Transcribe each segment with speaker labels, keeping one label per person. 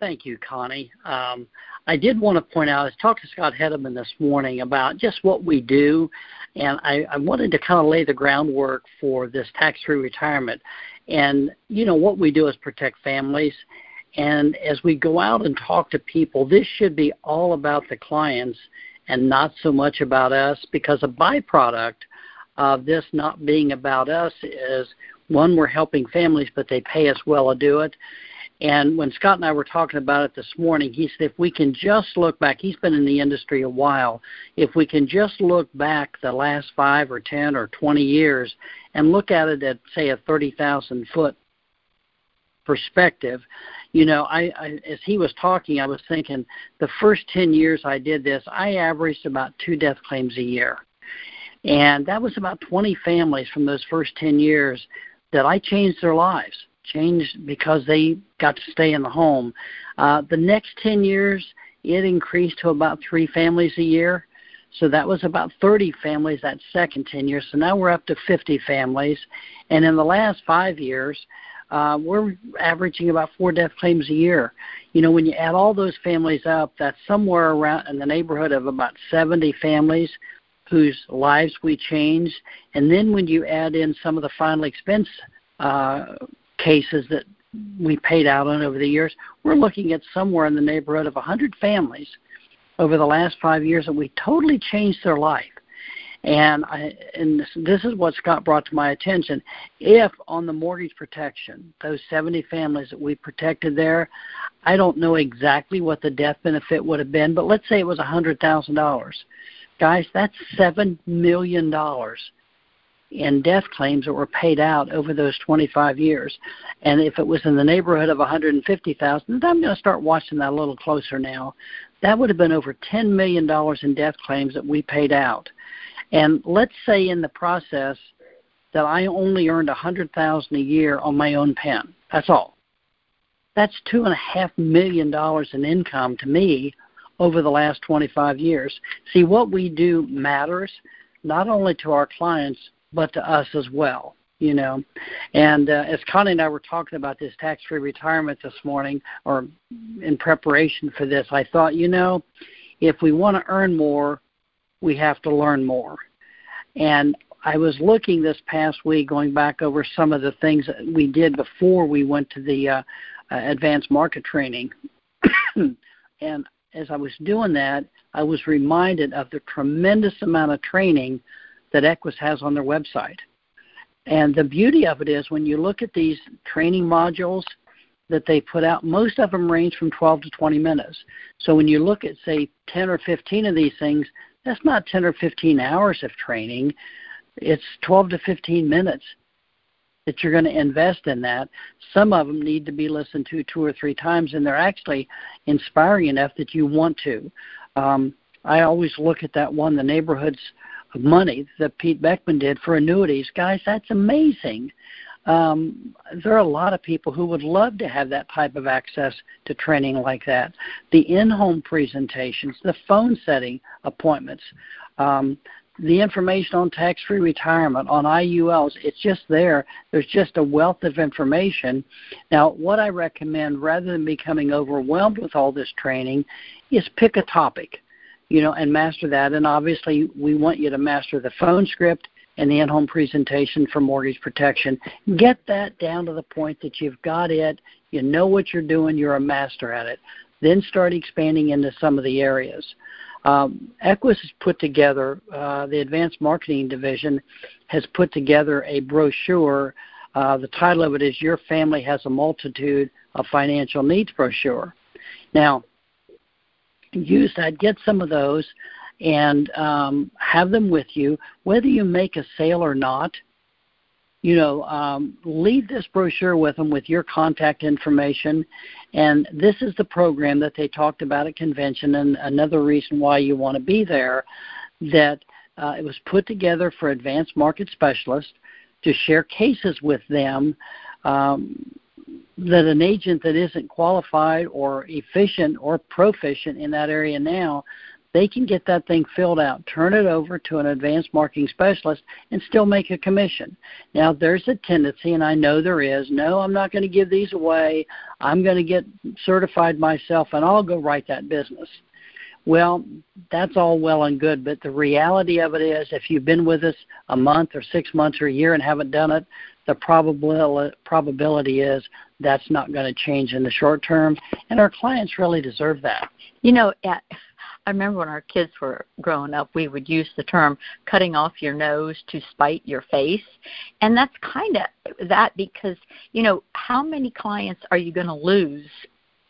Speaker 1: Thank you, Connie. Um, I did want to point out, I talked to Scott Hedeman this morning about just what we do, and I, I wanted to kind of lay the groundwork for this tax-free retirement. And, you know, what we do is protect families. And as we go out and talk to people, this should be all about the clients and not so much about us because a byproduct of this not being about us is one, we're helping families, but they pay us well to do it. And when Scott and I were talking about it this morning, he said if we can just look back, he's been in the industry a while, if we can just look back the last five or 10 or 20 years and look at it at, say, a 30,000 foot perspective, you know, I, I as he was talking, I was thinking the first 10 years I did this, I averaged about two death claims a year. And that was about 20 families from those first 10 years that I changed their lives, changed because they got to stay in the home. Uh, the next 10 years, it increased to about three families a year. So that was about 30 families that second 10 years. So now we're up to 50 families. And in the last five years, uh, we're averaging about four death claims a year. You know, when you add all those families up, that's somewhere around in the neighborhood of about 70 families whose lives we changed. And then when you add in some of the final expense uh, cases that we paid out on over the years, we're looking at somewhere in the neighborhood of 100 families over the last five years that we totally changed their life. And I, and this, this is what Scott brought to my attention. If on the mortgage protection, those 70 families that we protected there, I don't know exactly what the death benefit would have been, but let's say it was $100,000. Guys, that's $7 million in death claims that were paid out over those 25 years. And if it was in the neighborhood of 150,000, I'm going to start watching that a little closer now. That would have been over $10 million in death claims that we paid out. And let's say in the process that I only earned 100,000 a year on my own pen. That's all. That's two and a half million dollars in income to me over the last 25 years. See, what we do matters not only to our clients, but to us as well you know. And uh, as connie and i were talking about this tax free retirement this morning or in preparation for this i thought you know if we want to earn more we have to learn more. And i was looking this past week going back over some of the things that we did before we went to the uh, uh, advanced market training. And as i was doing that i was reminded of the tremendous amount of training that Equis has on their website. And the beauty of it is when you look at these training modules that they put out, most of them range from 12 to 20 minutes. So when you look at, say, 10 or 15 of these things, that's not 10 or 15 hours of training. It's 12 to 15 minutes that you're going to invest in that. Some of them need to be listened to two or three times, and they're actually inspiring enough that you want to. Um, I always look at that one, the neighborhoods of money that Pete Beckman did for annuities. Guys, that's amazing. Um, there are a lot of people who would love to have that type of access to training like that. The in-home presentations, the phone setting appointments, um, the information on tax-free retirement, on IULs, it's just there. There's just a wealth of information. Now, what I recommend, rather than becoming overwhelmed with all this training, is pick a topic you know, and master that. And obviously, we want you to master the phone script and the in-home presentation for mortgage protection. Get that down to the point that you've got it, you know what you're doing, you're a master at it. Then start expanding into some of the areas. Um, Equis has put together, uh, the Advanced Marketing Division has put together a brochure. Uh, the title of it is Your Family Has a Multitude of Financial Needs brochure. Now, use that, get some of those, and um, have them with you, whether you make a sale or not. You know, um, leave this brochure with them with your contact information. And this is the program that they talked about at convention, and another reason why you want to be there. That uh, it was put together for advanced market specialists to share cases with them um, that an agent that isn't qualified or efficient or proficient in that area now they can get that thing filled out, turn it over to an advanced marketing specialist, and still make a commission. Now, there's a tendency, and I know there is, no, I'm not going to give these away. I'm going to get certified myself, and I'll go write that business. Well, that's all well and good, but the reality of it is if you've been with us a month or six months or a year and haven't done it, the probability probability is that's not going to change in the short term, and our clients really deserve that.
Speaker 2: You know, at, I remember when our kids were growing up, we would use the term cutting off your nose to spite your face. And that's kind of that because, you know, how many clients are you going to lose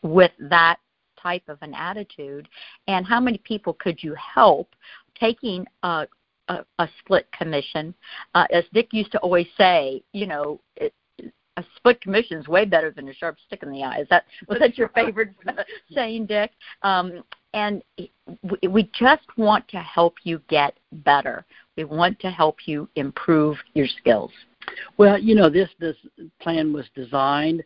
Speaker 2: with that type of an attitude? And how many people could you help taking a, a, a split commission? Uh, as Dick used to always say, you know, it, a split commission is way better than a sharp stick in the eye. Is that was that your favorite saying, Dick? Um, and we just want to help you get better. We want to help you improve your skills.
Speaker 1: Well, you know, this this plan was designed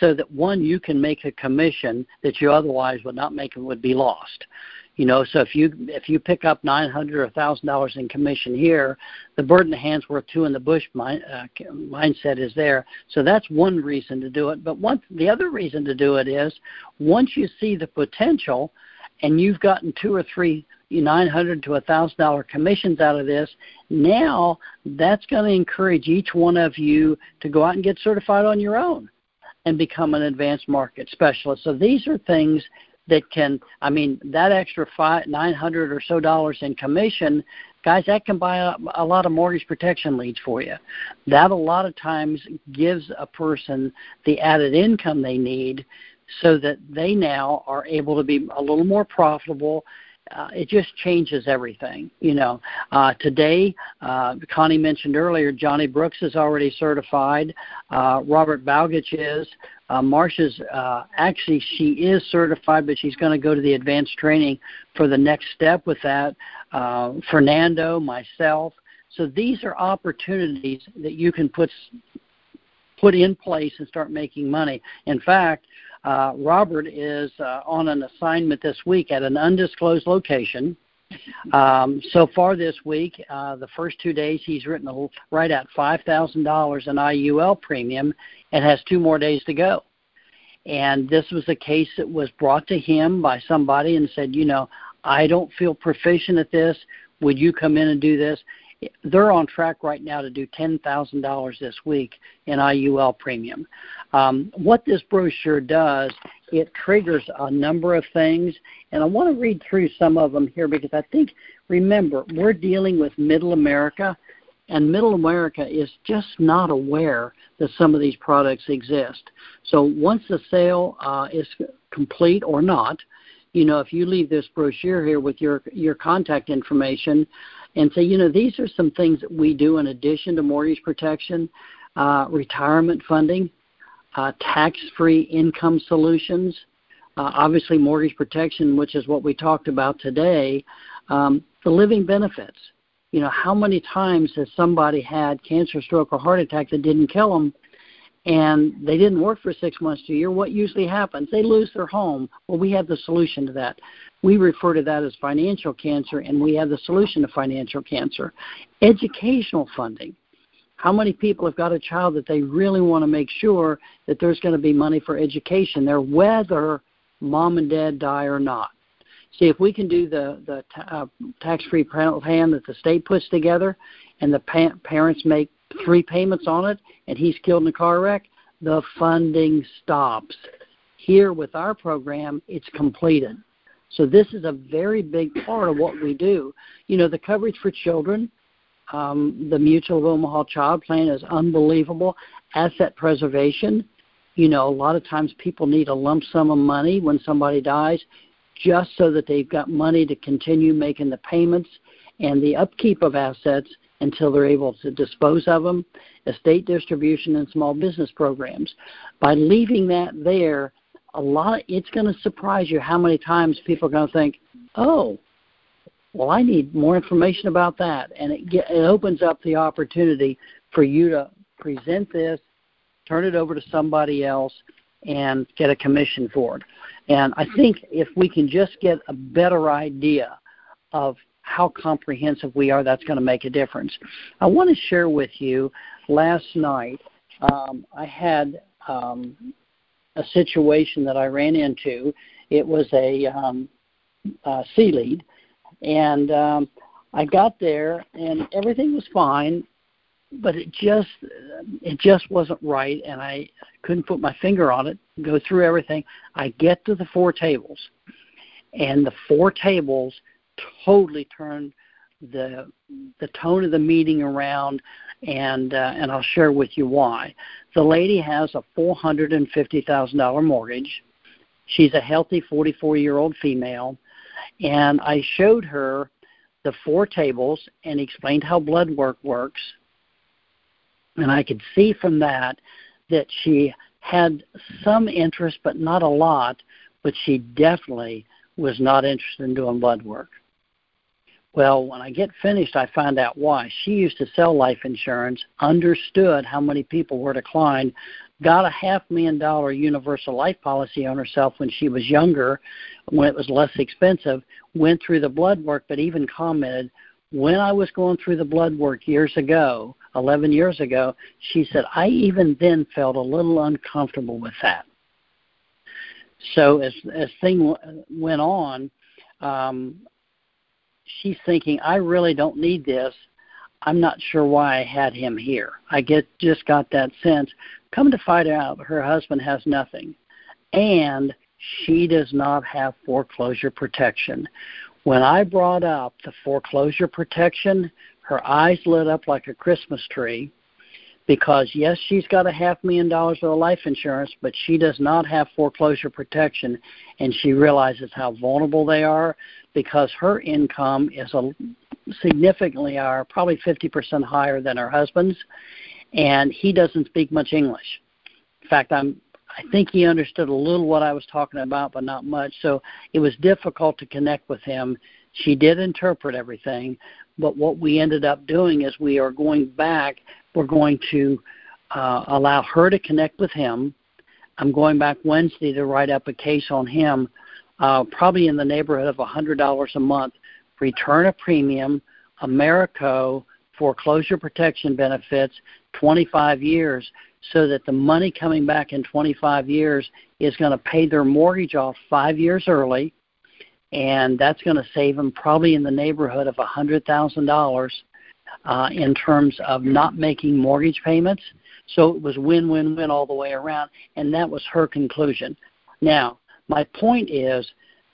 Speaker 1: so that one you can make a commission that you otherwise would not make and would be lost. You know, so if you if you pick up nine hundred or thousand dollars in commission here, the bird in the hand's worth two in the bush mind, uh, mindset is there. So that's one reason to do it. But one the other reason to do it is once you see the potential, and you've gotten two or three nine hundred to a thousand dollar commissions out of this now that's going to encourage each one of you to go out and get certified on your own and become an advanced market specialist so these are things that can i mean that extra five nine hundred or so dollars in commission guys that can buy a, a lot of mortgage protection leads for you that a lot of times gives a person the added income they need so that they now are able to be a little more profitable. Uh, it just changes everything. You know, uh, today, uh, Connie mentioned earlier, Johnny Brooks is already certified. Uh, Robert Balgich is. Uh, Marsha's uh, actually she is certified, but she's going to go to the advanced training for the next step with that. Uh, Fernando, myself. So these are opportunities that you can put put in place and start making money. In fact, uh, Robert is uh, on an assignment this week at an undisclosed location. Um, so far this week, uh, the first two days, he's written a, right at five thousand dollars in IUL premium, and has two more days to go. And this was a case that was brought to him by somebody and said, you know, I don't feel proficient at this. Would you come in and do this? They're on track right now to do $10,000 this week in IUL premium. Um, what this brochure does, it triggers a number of things, and I want to read through some of them here because I think, remember, we're dealing with middle America, and middle America is just not aware that some of these products exist. So once the sale uh, is complete or not, you know, if you leave this brochure here with your your contact information, and say, you know, these are some things that we do in addition to mortgage protection, uh, retirement funding, uh, tax-free income solutions, uh, obviously mortgage protection, which is what we talked about today, um, the living benefits. You know, how many times has somebody had cancer, stroke, or heart attack that didn't kill them, and they didn't work for six months to a year? What usually happens? They lose their home. Well, we have the solution to that. We refer to that as financial cancer, and we have the solution to financial cancer. Educational funding. How many people have got a child that they really want to make sure that there's going to be money for education there, whether mom and dad die or not? See, if we can do the, the uh, tax-free plan that the state puts together and the pa- parents make three payments on it and he's killed in a car wreck, the funding stops. Here with our program, it's completed. So this is a very big part of what we do. You know, the coverage for children, um, the Mutual of Omaha Child Plan is unbelievable. Asset preservation, you know, a lot of times people need a lump sum of money when somebody dies just so that they've got money to continue making the payments and the upkeep of assets until they're able to dispose of them, estate distribution, and small business programs. By leaving that there, a lot it's going to surprise you how many times people are going to think, "Oh, well, I need more information about that," and it get, it opens up the opportunity for you to present this, turn it over to somebody else, and get a commission for it. And I think if we can just get a better idea of how comprehensive we are, that's going to make a difference. I want to share with you last night, um, I had um, a situation that I ran into. It was a, um, sea lead, and um, I got there, and everything was fine, but it just it just wasn't right, and I couldn't put my finger on it. Go through everything. I get to the four tables, and the four tables totally turned the the tone of the meeting around and uh, and I'll share with you why. The lady has a four hundred and fifty thousand dollar mortgage. She's a healthy forty four year old female, and I showed her the four tables and explained how blood work works. And I could see from that that she had some interest, but not a lot. But she definitely was not interested in doing blood work. Well, when I get finished, I find out why. She used to sell life insurance, understood how many people were declined, got a half million dollar universal life policy on herself when she was younger, when it was less expensive, went through the blood work, but even commented, when I was going through the blood work years ago, 11 years ago, she said, I even then felt a little uncomfortable with that. So as as thing went on, um, she's thinking, I really don't need this. I'm not sure why I had him here. I get just got that sense. Come to find out, her husband has nothing, and she does not have foreclosure protection. When I brought up the foreclosure protection, her eyes lit up like a Christmas tree because yes, she's got a half million dollars of life insurance, but she does not have foreclosure protection, and she realizes how vulnerable they are because her income is a significantly higher, probably 50% higher than her husband's, and he doesn't speak much English. In fact, I'm I think he understood a little what I was talking about, but not much. So it was difficult to connect with him. She did interpret everything, but what we ended up doing is we are going back. We're going to uh, allow her to connect with him. I'm going back Wednesday to write up a case on him uh, probably in the neighborhood of $100 a month, return a premium, Americo foreclosure protection benefits, 25 years, so that the money coming back in 25 years is going to pay their mortgage off five years early, and that's going to save them probably in the neighborhood of $100,000 uh, in terms of not making mortgage payments. So it was win win win all the way around, and that was her conclusion. Now, my point is,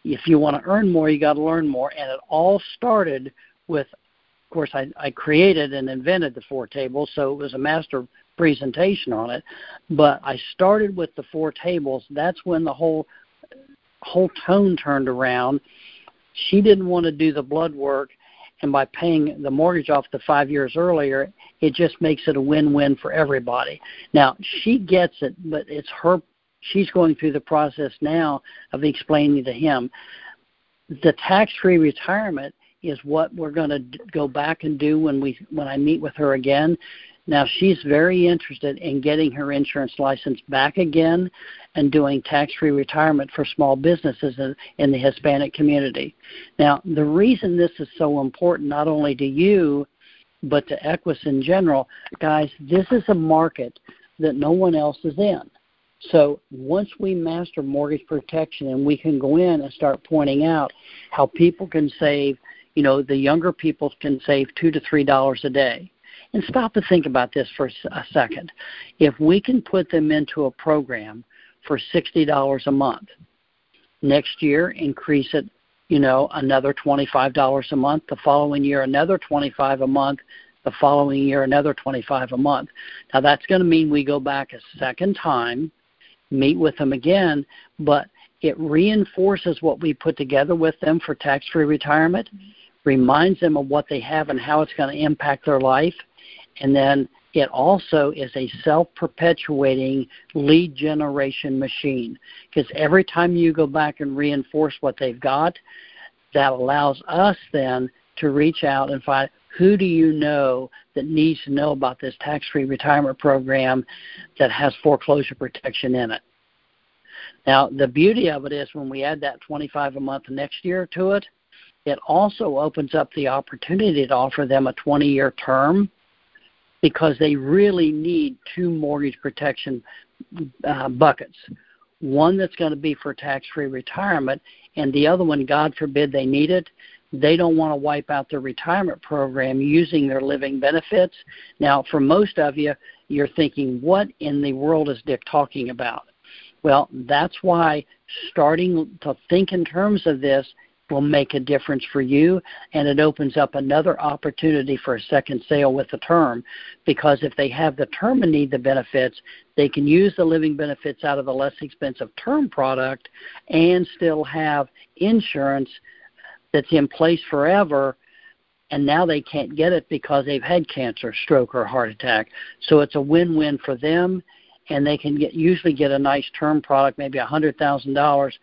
Speaker 1: if you want to earn more, you got to learn more. And it all started with, of course, I, I created and invented the four tables, so it was a master presentation on it. But I started with the four tables. That's when the whole whole tone turned around. She didn't want to do the blood work, and by paying the mortgage off the five years earlier, it just makes it a win-win for everybody. Now she gets it, but it's her she's going through the process now of explaining to him the tax-free retirement is what we're going to go back and do when we when I meet with her again. Now she's very interested in getting her insurance license back again and doing tax-free retirement for small businesses in, the Hispanic community. Now the reason this is so important not only to you but to Equis in general, guys, this is a market that no one else is in. So once we master mortgage protection and we can go in and start pointing out how people can save, you know, the younger people can save two to three dollars a day. And stop to think about this for a second. If we can put them into a program for sixty dollars a month, next year increase it, you know, another twenty-five dollars a month. The following year, another twenty-five a month the following year another 25 a month. Now that's going to mean we go back a second time meet with them again, but it reinforces what we put together with them for tax free retirement, reminds them of what they have and how it's going to impact their life, and then it also is a self perpetuating lead generation machine because every time you go back and reinforce what they've got, that allows us then to reach out and find who do you know that needs to know about this tax free retirement program that has foreclosure protection in it? Now, the beauty of it is when we add that 25 a month next year to it, it also opens up the opportunity to offer them a 20 year term because they really need two mortgage protection uh, buckets. One that's going to be for tax free retirement, and the other one, God forbid they need it, they don't want to wipe out their retirement program using their living benefits. Now, for most of you, you're thinking, what in the world is Dick talking about? Well, that's why starting to think in terms of this will make a difference for you and it opens up another opportunity for a second sale with the term because if they have the term and need the benefits they can use the living benefits out of the less expensive term product and still have insurance that's in place forever and now they can't get it because they've had cancer, stroke, or heart attack. So it's a win-win for them, and they can get usually get a nice term product, maybe a hundred thousand dollars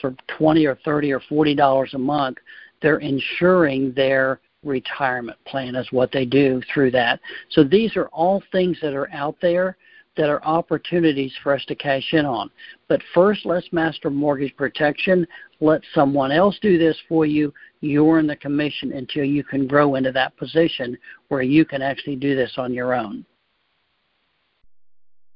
Speaker 1: for twenty or thirty or forty dollars a month. They're insuring their retirement plan is what they do through that. So these are all things that are out there that are opportunities for us to cash in on. But first, let's master mortgage protection. Let someone else do this for you. You're in the commission until you can grow into that position where you can actually do this on your own.